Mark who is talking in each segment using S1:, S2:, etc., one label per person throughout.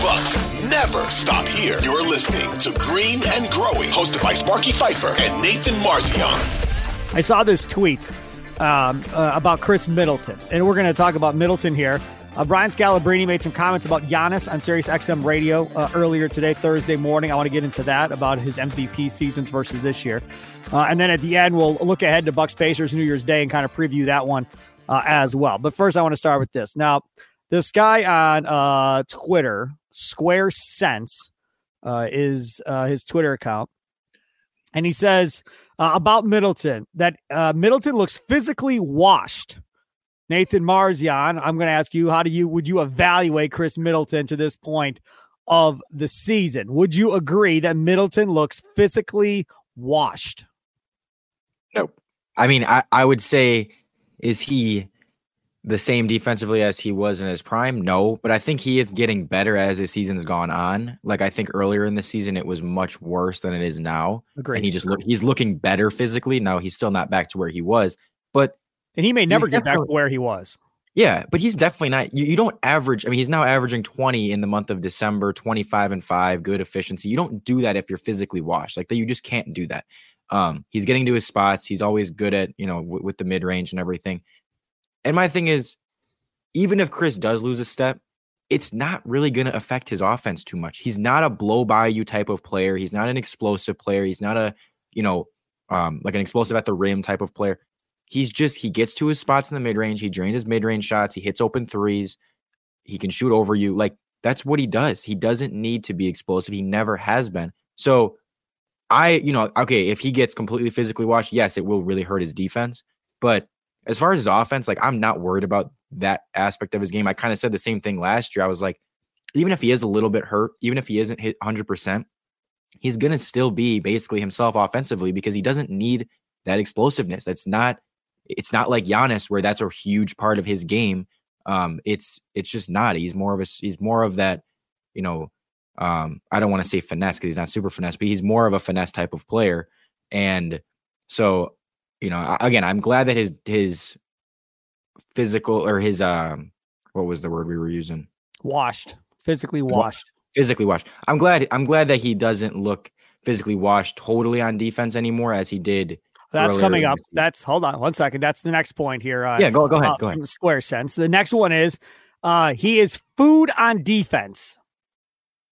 S1: Bucks never stop here. You're listening to Green and Growing, hosted by Sparky Fifer and Nathan Marzion.
S2: I saw this tweet um, uh, about Khris Middleton, and we're going to talk about Middleton here. Uh, Brian Scalabrine made some comments about Giannis on Sirius XM Radio uh, earlier today, Thursday morning. I want to get into that about his MVP seasons versus this year, uh, and then at the end we'll look ahead to Bucks Pacers New Year's Day and kind of preview that one uh, as well. But first, I want to start with this. Now, this guy on uh, Twitter, Square Sense, uh, is his Twitter account, and he says about Middleton that Middleton looks physically washed. Nathan Marzion, I'm going to ask you, how do you would you evaluate Khris Middleton to this point of the season? Would you agree that Middleton looks physically washed?
S3: Nope. I mean, I, I would say, is he the same defensively as he was in his prime? No, but I think he is getting better as the season has gone on. Like I think earlier in the season, it was much worse than it is now.
S2: Agreed.
S3: And he just look he's looking better physically. Now he's still not back to where he was, but
S2: and he may never get back to where he was.
S3: Yeah, but he's definitely not. You, you don't average. I mean, he's now averaging 20 in the month of December, 25 and five, good efficiency. You don't do that if you're physically washed. Like that, you just can't do that. Um, he's getting to his spots. He's always good at you know w- with the mid range and everything. And my thing is, even if Khris does lose a step, it's not really going to affect his offense too much. He's not a blow by you type of player. He's not an explosive player. He's not a you know um, like an explosive at the rim type of player he's just he gets to his spots in the mid range. He drains his mid range shots. He hits open threes. He can shoot over you. Like that's what he does. He doesn't need to be explosive. He never has been. So I, you know, okay, if he gets completely physically washed, yes, it will really hurt his defense. But as far as his offense, like I'm not worried about that aspect of his game. I kind of said the same thing last year. I was like, even if he is a little bit hurt, even if he isn't hit 100%, he's going to still be basically himself offensively because he doesn't need that explosiveness. That's not it's not like Giannis where that's a huge part of his game. Um, it's it's just not. He's more of a he's more of that, you know. Um, I don't want to say finesse because he's not super finesse, but he's more of a finesse type of player. And so, you know, again, I'm glad that his his physical or his um, what was the word we were using?
S2: Washed, physically washed,
S3: physically washed. I'm glad. I'm glad that he doesn't look physically washed totally on defense anymore as he did
S2: that's coming up. That's hold on one second. That's the next point here.
S3: Uh, yeah, go go ahead. Uh, go ahead.
S2: Square sense. The next one is uh, he is food on defense.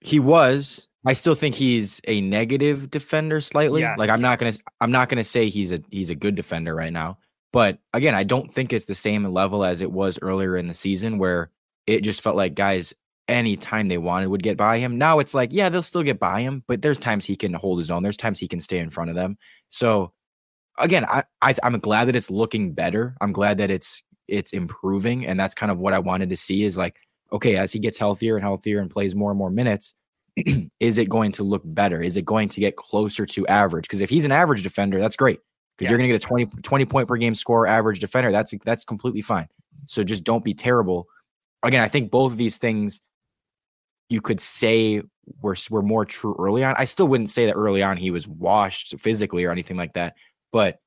S3: he was. I still think he's a negative defender slightly. Yes. Like I'm not gonna I'm not gonna say he's a he's a good defender right now. But again, I don't think it's the same level as it was earlier in the season where it just felt like guys anytime they wanted would get by him. Now it's like, yeah, they'll still get by him, but there's times he can hold his own. There's times he can stay in front of them. So again, I, I I'm glad that it's looking better. I'm glad that it's it's improving. And that's kind of what I wanted to see is like okay, as he gets healthier and healthier and plays more and more minutes, is it going to look better? Is it going to get closer to average? Because if he's an average defender, that's great. Because yes. you're going to get a 20, 20 point per game score average defender. That's that's completely fine. So just don't be terrible. Again, I think both of these things you could say were were more true early on. I still wouldn't say that early on he was washed physically or anything like that, but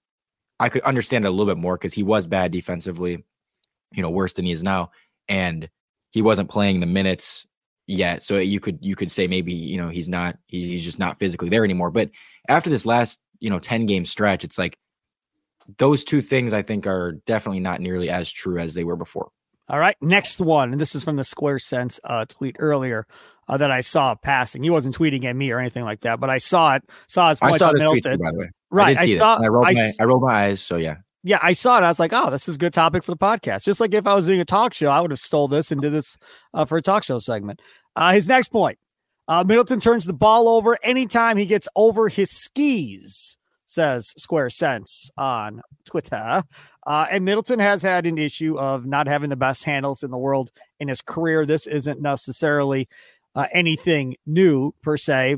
S3: I could understand it a little bit more because he was bad defensively you know, worse than he is now. And he wasn't playing the minutes yet. So you could you could say maybe, you know, he's not he's just not physically there anymore. But after this last, you know, 10 game stretch, it's like those two things I think are definitely not nearly as true as they were before.
S2: All right, next one, and this is from the Square Sense uh, tweet earlier uh, that I saw passing. He wasn't tweeting at me or anything like that, but I saw it. Saw his
S3: I saw
S2: the
S3: tweet, by the way.
S2: Right,
S3: I, I saw. I rolled, I, my, I rolled my eyes. So yeah,
S2: yeah, I saw it. I was like, oh, this is a good topic for the podcast. Just like if I was doing a talk show, I would have stole this and did this uh, for a talk show segment. Uh, his next point: uh, Middleton turns the ball over anytime he gets over his skis. Says Square Sense on Twitter. Uh, and Middleton has had an issue of not having the best handles in the world in his career. This isn't necessarily uh, anything new per se.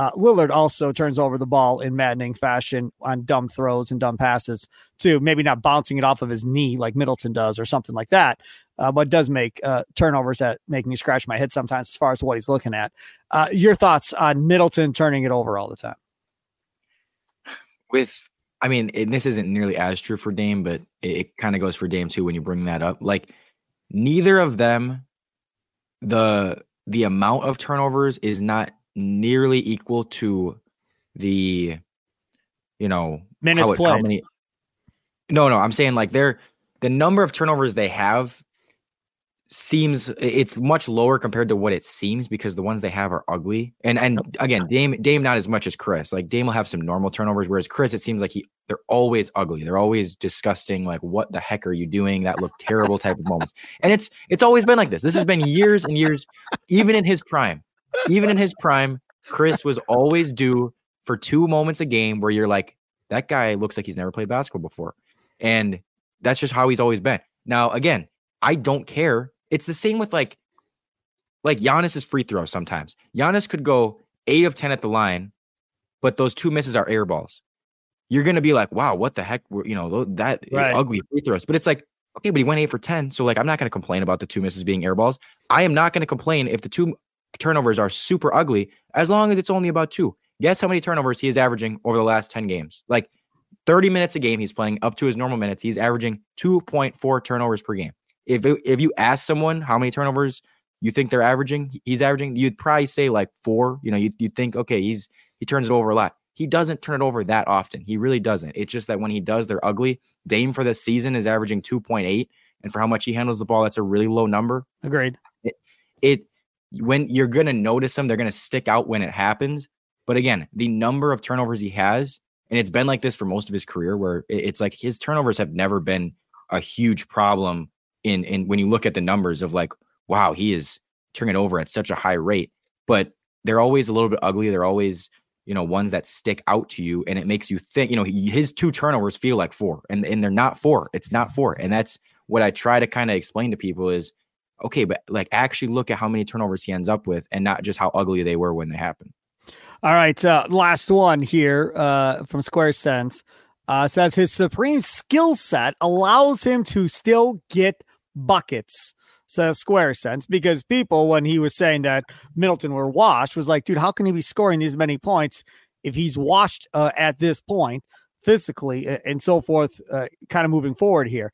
S2: Uh, Lillard also turns over the ball in maddening fashion on dumb throws and dumb passes, too. Maybe not bouncing it off of his knee like Middleton does or something like that, uh, but does make uh, turnovers that make me scratch my head sometimes as far as what he's looking at. Uh, your thoughts on Middleton turning it over all the time?
S3: With I mean, and this isn't nearly as true for Dame, but it, it kind of goes for Dame too when you bring that up. Like neither of them, the the amount of turnovers is not nearly equal to the, you know,
S2: minutes how, played. How many,
S3: no, no, I'm saying like they're the number of turnovers they have seems it's much lower compared to what it seems because the ones they have are ugly. And and again, Dame Dame not as much as Khris. Like Dame will have some normal turnovers, whereas Khris, it seems like he they're always ugly. They're always disgusting. Like what the heck are you doing? That look terrible type of moments. And it's it's always been like this. This has been years and years, even in his prime. Even in his prime, Khris was always due for two moments a game where you're like, that guy looks like he's never played basketball before. And that's just how he's always been. Now, again, I don't care it's the same with like like Giannis's free throw sometimes. Giannis could go eight of 10 at the line, but those two misses are air balls. You're going to be like, wow, what the heck? You know, that right. ugly free throws. But it's like, okay, but he went eight for 10. So, like, I'm not going to complain about the two misses being air balls. I am not going to complain if the two turnovers are super ugly, as long as it's only about two. Guess how many turnovers he is averaging over the last 10 games? Like 30 minutes a game, he's playing up to his normal minutes. He's averaging 2.4 turnovers per game if if you ask someone how many turnovers you think they're averaging, he's averaging, you'd probably say like four. You know, you you think okay, he's he turns it over a lot. He doesn't turn it over that often. He really doesn't. It's just that when he does, they're ugly. Dame for the season is averaging 2.8, and for how much he handles the ball, that's a really low number.
S2: Agreed.
S3: It, it when you're gonna notice them, they're gonna stick out when it happens. But again, the number of turnovers he has, and it's been like this for most of his career, where it's like his turnovers have never been a huge problem in in when you look at the numbers of like, wow, he is turning over at such a high rate, but they're always a little bit ugly. They're always you know ones that stick out to you, and it makes you think. You know, his two turnovers feel like four, and and they're not four. It's not four, and that's what I try to kind of explain to people is okay, but like actually look at how many turnovers he ends up with, and not just how ugly they were when they happen.
S2: All right, uh, last one here uh, from Square Sense uh, says his supreme skill set allows him to still get buckets, says Square Sense, because people, when he was saying that Middleton were washed, was like, dude, how can he be scoring these many points if he's washed uh, at this point physically and so forth, uh, kind of moving forward here?